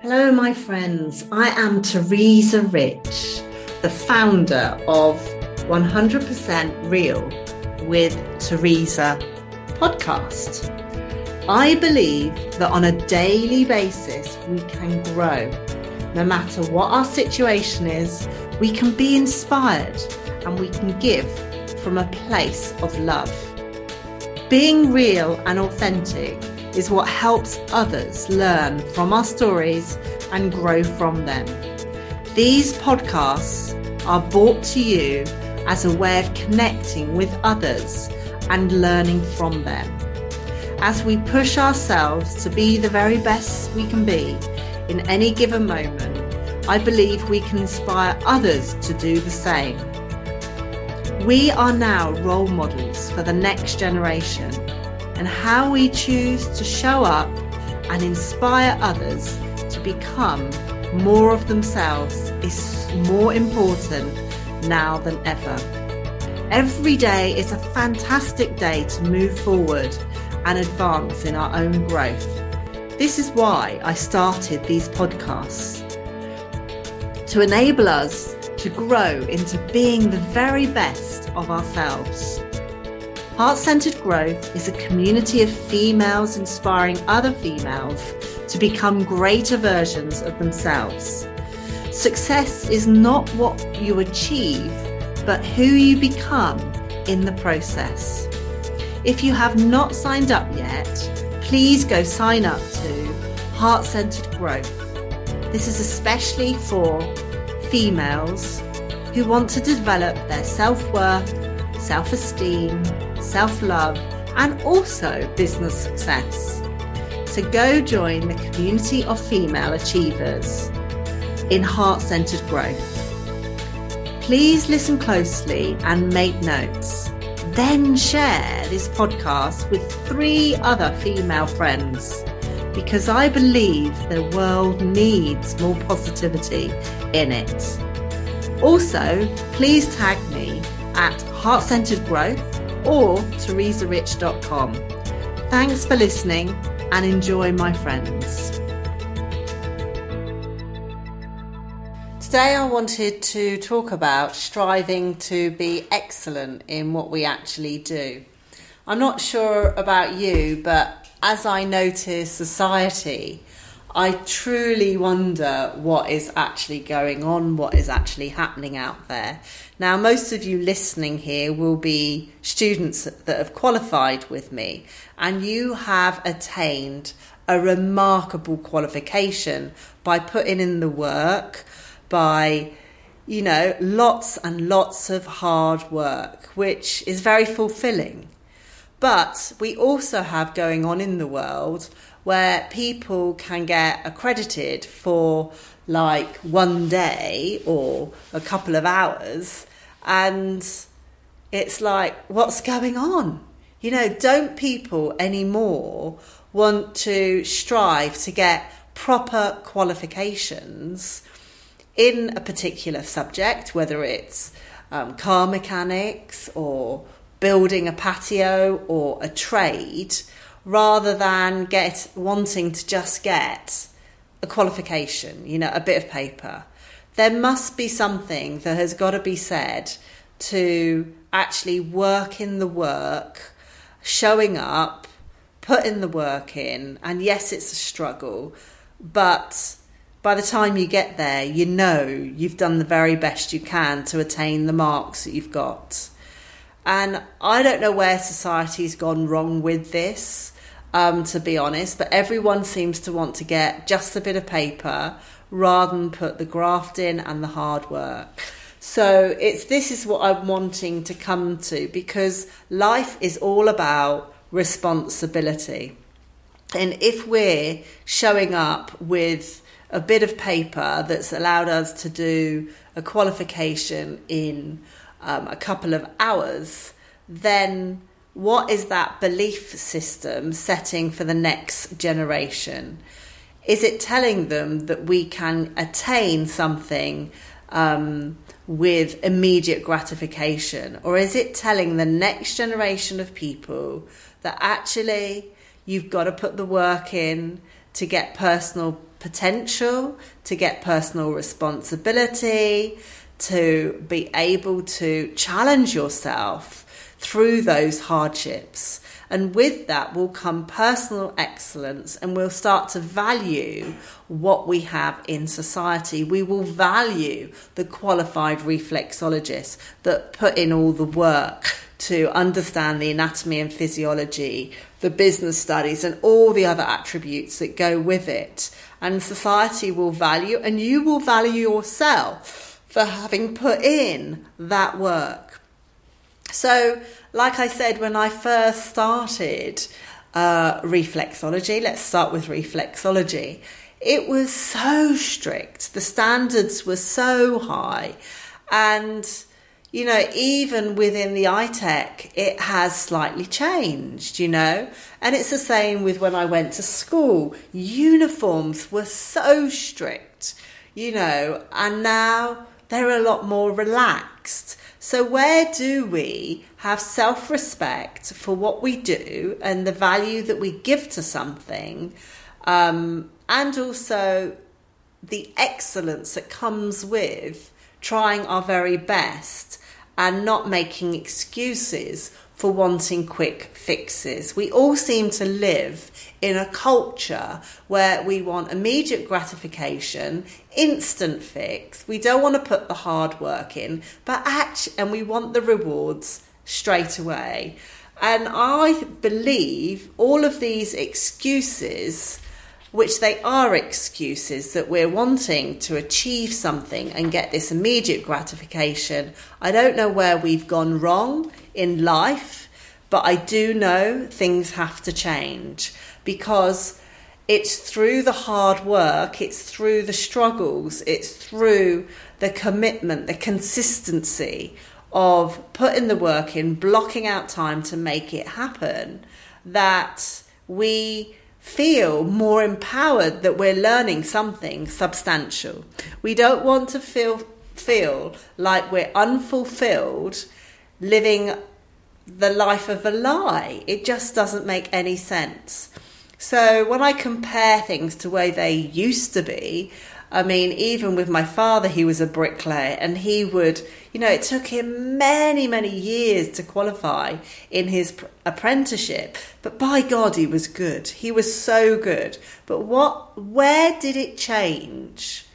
Hello, my friends. I am Teresa Rich, the founder of 100% Real with Teresa podcast. I believe that on a daily basis, we can grow. No matter what our situation is, we can be inspired and we can give from a place of love. Being real and authentic is what helps others learn from our stories and grow from them. These podcasts are brought to you as a way of connecting with others and learning from them. As we push ourselves to be the very best we can be in any given moment, I believe we can inspire others to do the same. We are now role models for the next generation and how we choose to show up and inspire others to become more of themselves is more important now than ever. Every day is a fantastic day to move forward and advance in our own growth. This is why I started these podcasts to enable us to grow into being the very best of ourselves. Heart Centered Growth is a community of females inspiring other females to become greater versions of themselves. Success is not what you achieve, but who you become in the process. If you have not signed up yet, please go sign up to Heart Centered Growth. This is especially for females who want to develop their self worth, self esteem, self love, and also business success. So go join the community of female achievers in heart centered growth. Please listen closely and make notes. Then share this podcast with three other female friends because I believe the world needs more positivity in it. Also, please tag me at Heart Centered Growth or teresarich.com. Thanks for listening and enjoy, my friends. Today, I wanted to talk about striving to be excellent in what we actually do. I'm not sure about you, but as I notice society, I truly wonder what is actually going on, what is actually happening out there. Now, most of you listening here will be students that have qualified with me, and you have attained a remarkable qualification by putting in the work, by you know, lots and lots of hard work, which is very fulfilling. But we also have going on in the world where people can get accredited for like one day or a couple of hours and it's like what's going on? You know don't people anymore want to strive to get proper qualifications in a particular subject whether it's um, car mechanics or building a patio or a trade rather than get wanting to just get a qualification, you know, a bit of paper. There must be something that has got to be said to actually work in the work, showing up, putting the work in. And yes, it's a struggle, but by the time you get there, you know you've done the very best you can to attain the marks that you've got. And I don't know where society's gone wrong with this um, to be honest, but everyone seems to want to get just a bit of paper rather than put the graft in and the hard work. So it's this is what I'm wanting to come to because life is all about responsibility. And if we're showing up with a bit of paper that's allowed us to do a qualification in um, a couple of hours, then what is that belief system setting for the next generation? Is it telling them that we can attain something um, with immediate gratification? Or is it telling the next generation of people that actually you've got to put the work in to get personal potential, to get personal responsibility, to be able to challenge yourself through those hardships. And with that will come personal excellence, and we'll start to value what we have in society. We will value the qualified reflexologists that put in all the work to understand the anatomy and physiology, the business studies, and all the other attributes that go with it. And society will value, and you will value yourself for having put in that work. So, like I said, when I first started uh, reflexology, let's start with reflexology, it was so strict. The standards were so high. And, you know, even within the ITEC, it has slightly changed, you know. And it's the same with when I went to school. Uniforms were so strict, you know, and now they're a lot more relaxed. So, where do we have self respect for what we do and the value that we give to something, um, and also the excellence that comes with trying our very best and not making excuses for wanting quick fixes. We all seem to live in a culture where we want immediate gratification, instant fix. We don't want to put the hard work in, but actually, and we want the rewards straight away. And I believe all of these excuses, which they are excuses that we're wanting to achieve something and get this immediate gratification, I don't know where we've gone wrong in life but I do know things have to change because it's through the hard work, it's through the struggles, it's through the commitment, the consistency of putting the work in, blocking out time to make it happen, that we feel more empowered that we're learning something substantial. We don't want to feel feel like we're unfulfilled living the life of a lie. It just doesn't make any sense. So when I compare things to where they used to be, I mean, even with my father, he was a bricklayer and he would, you know, it took him many, many years to qualify in his apprenticeship. But by God, he was good. He was so good. But what, where did it change?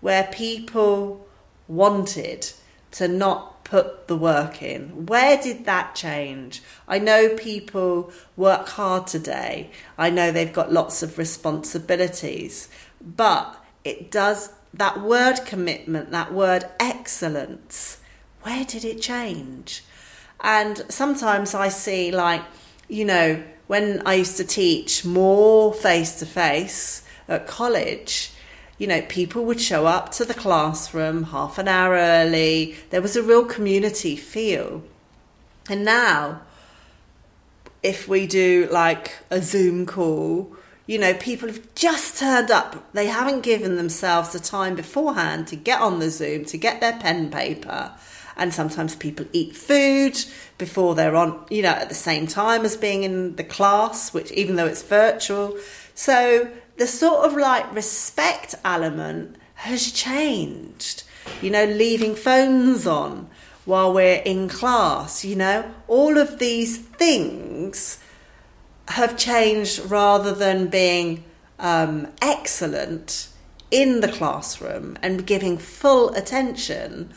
Where people wanted to not put the work in? Where did that change? I know people work hard today. I know they've got lots of responsibilities, but it does that word commitment, that word excellence. Where did it change? And sometimes I see, like, you know, when I used to teach more face to face at college, you know, people would show up to the classroom half an hour early. There was a real community feel. And now, if we do like a Zoom call, you know, people have just turned up. They haven't given themselves the time beforehand to get on the Zoom, to get their pen paper. And sometimes people eat food before they're on, you know, at the same time as being in the class, which even though it's virtual. So the sort of like respect element has changed. You know, leaving phones on while we're in class, you know, all of these things have changed rather than being um, excellent in the classroom and giving full attention,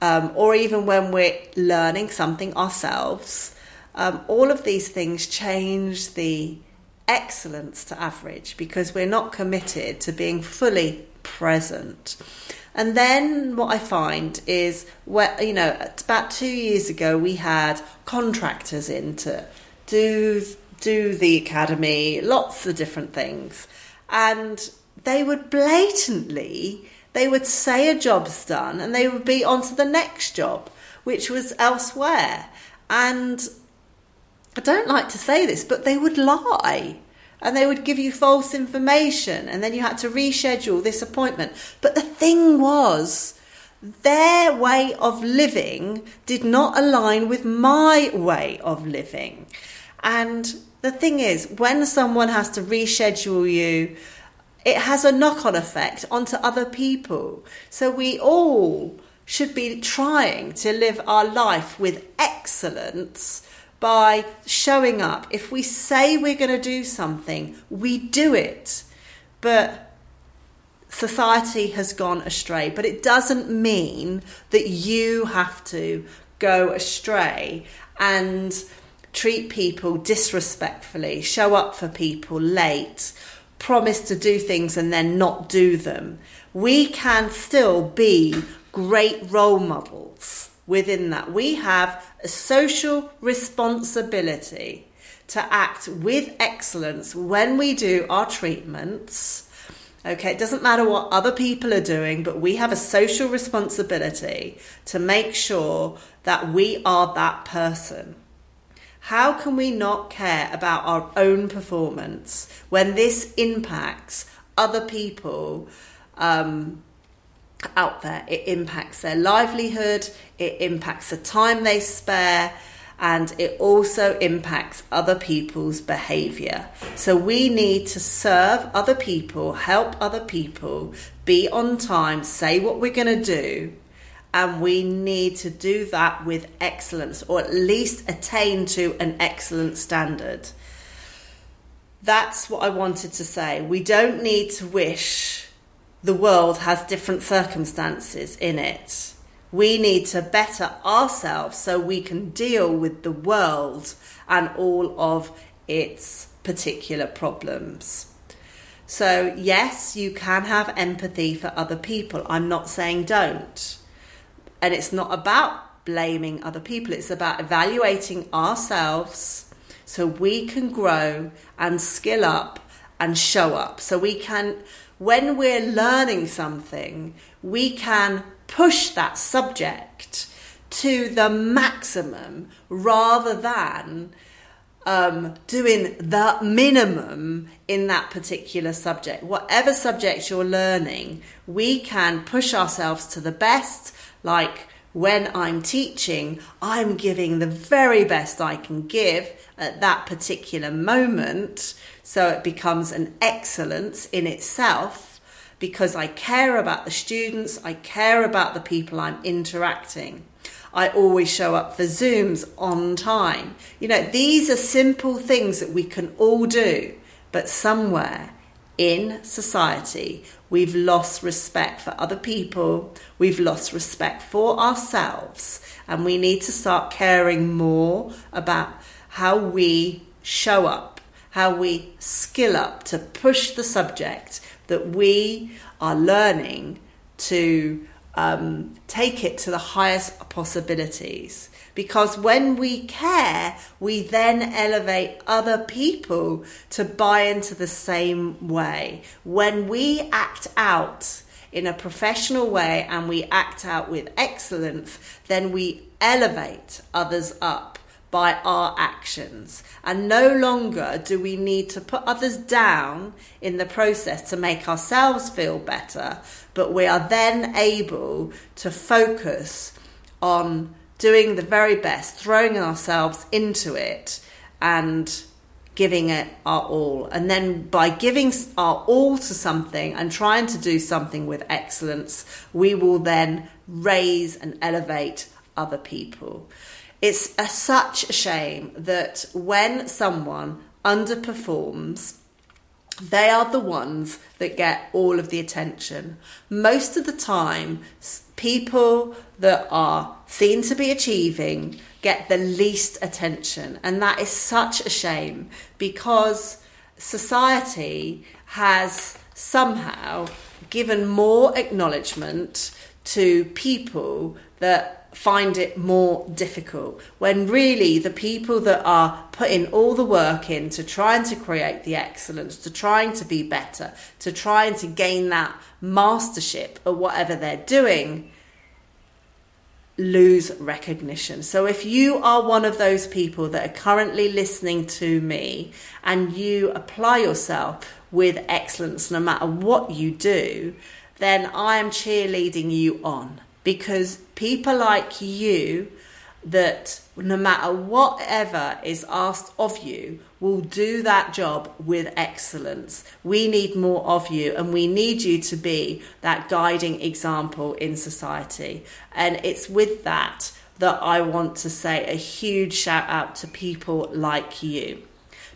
um, or even when we're learning something ourselves. Um, all of these things change the excellence to average because we're not committed to being fully present. And then what I find is, where, you know, about two years ago, we had contractors in to do, do the academy, lots of different things. And they would blatantly, they would say a job's done and they would be on to the next job, which was elsewhere. And I don't like to say this, but they would lie and they would give you false information and then you had to reschedule this appointment. But the thing was, their way of living did not align with my way of living. And the thing is, when someone has to reschedule you, it has a knock on effect onto other people. So we all should be trying to live our life with excellence by showing up. If we say we're going to do something, we do it. But society has gone astray. But it doesn't mean that you have to go astray and treat people disrespectfully, show up for people late, promise to do things and then not do them. We can still be great role models within that. We have a social responsibility to act with excellence when we do our treatments. Okay, it doesn't matter what other people are doing, but we have a social responsibility to make sure that we are that person. How can we not care about our own performance when this impacts other people um, out there? It impacts their livelihood, it impacts the time they spare, and it also impacts other people's behavior. So we need to serve other people, help other people, be on time, say what we're going to do and we need to do that with excellence or at least attain to an excellent standard. That's what I wanted to say. We don't need to wish the world has different circumstances in it. We need to better ourselves so we can deal with the world and all of its particular problems. So, yes, you can have empathy for other people. I'm not saying don't. And it's not about blaming other people, it's about evaluating ourselves so we can grow and skill up and show up. So we can, when we're learning something, we can push that subject to the maximum rather than um, doing the minimum in that particular subject. Whatever subject you're learning, we can push ourselves to the best like when I'm teaching, I'm giving the very best I can give at that particular moment. So it becomes an excellence in itself because I care about the students, I care about the people I'm interacting. I always show up for Zooms on time. You know, these are simple things that we can all do, but somewhere in society, we've lost respect for other people, we've lost respect for ourselves, and we need to start caring more about how we show up, how we skill up to push the subject that we are learning to um, take it to the highest possibilities. Because when we care, we then elevate other people to buy into the same way. When we act out in a professional way and we act out with excellence, then we elevate others up by our actions. And no longer do we need to put others down in the process to make ourselves feel better, but we are then able to focus on doing the very best, throwing ourselves into it and giving it our all. And then by giving our all to something and trying to do something with excellence, we will then raise and elevate other people. It's a, such a shame that when someone underperforms, they are the ones that get all of the attention. Most of the time, people that are seen to be achieving get the least attention. And that is such a shame because society has somehow given more acknowledgement to people that find it more difficult when really the people that are putting all the work in to trying to create the excellence, to trying to be better, to trying to gain that mastership or whatever they're doing, lose recognition. So if you are one of those people that are currently listening to me and you apply yourself with excellence no matter what you do, then I am cheerleading you on because people like you that no matter whatever is asked of you, will do that job with excellence. We need more of you, and we need you to be that guiding example in society. And it's with that that I want to say a huge shout out to people like you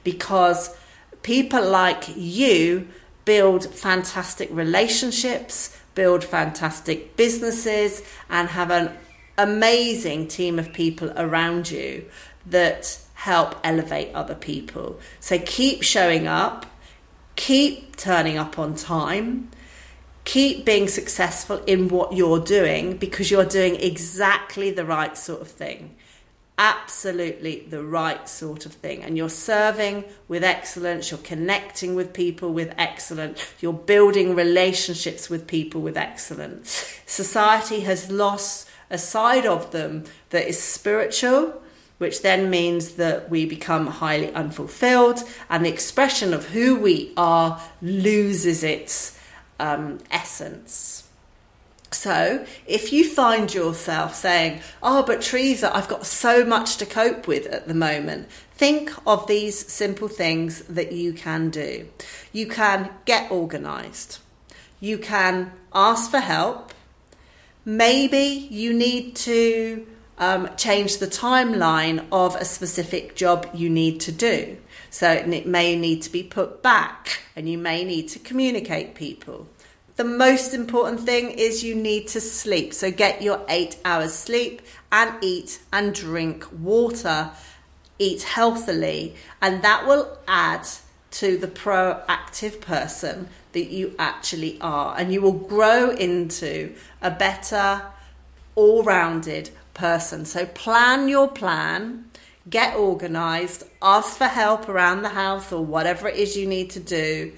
because people like you build fantastic relationships, build fantastic businesses, and have an amazing team of people around you that help elevate other people. So keep showing up, keep turning up on time, keep being successful in what you're doing because you're doing exactly the right sort of thing. Absolutely the right sort of thing. And you're serving with excellence, you're connecting with people with excellence, you're building relationships with people with excellence. Society has lost a side of them that is spiritual, which then means that we become highly unfulfilled and the expression of who we are loses its um, essence. So, if you find yourself saying, Oh, but Teresa, I've got so much to cope with at the moment, think of these simple things that you can do. You can get organized, you can ask for help, maybe you need to um, change the timeline of a specific job you need to do. So it may need to be put back and you may need to communicate people. The most important thing is you need to sleep. So get your eight hours sleep and eat and drink water. Eat healthily, and that will add to the proactive person that you actually are. And you will grow into a better, all rounded person. So plan your plan, get organized, ask for help around the house or whatever it is you need to do,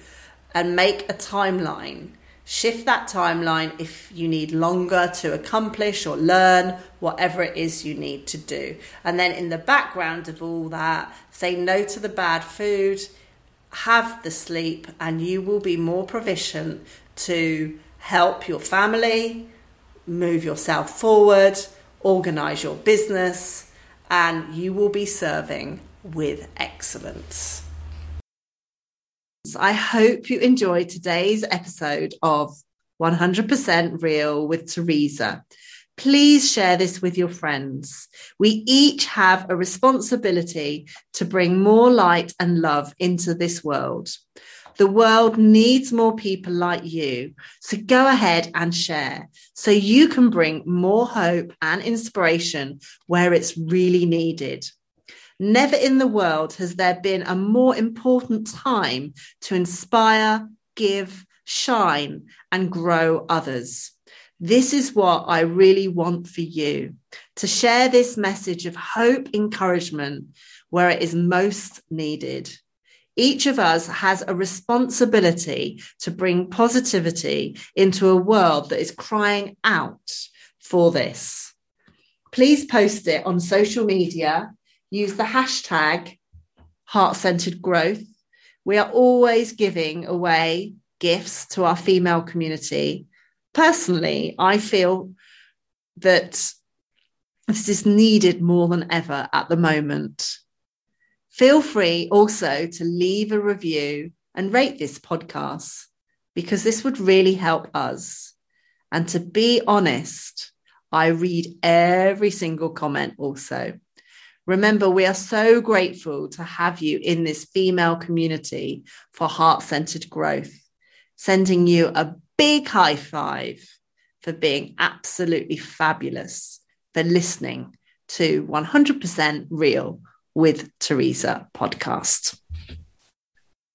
and make a timeline. Shift that timeline if you need longer to accomplish or learn whatever it is you need to do. And then in the background of all that, say no to the bad food, have the sleep and you will be more proficient to help your family, move yourself forward, organize your business, and you will be serving with excellence. I hope you enjoyed today's episode of 100% Real with Teresa. Please share this with your friends. We each have a responsibility to bring more light and love into this world. The world needs more people like you. So go ahead and share so you can bring more hope and inspiration where it's really needed. Never in the world has there been a more important time to inspire, give, shine, and grow others. This is what I really want for you to share this message of hope, encouragement where it is most needed. Each of us has a responsibility to bring positivity into a world that is crying out for this. Please post it on social media. Use the hashtag heart centered growth. We are always giving away gifts to our female community personally, I feel that this is needed more than ever at the moment. Feel free also to leave a review and rate this podcast because this would really help us. And to be honest, I read every single comment also. Remember, we are so grateful to have you in this female community for heart centered growth. Sending you a big high five for being absolutely fabulous, for listening to 100% Real with Teresa podcast.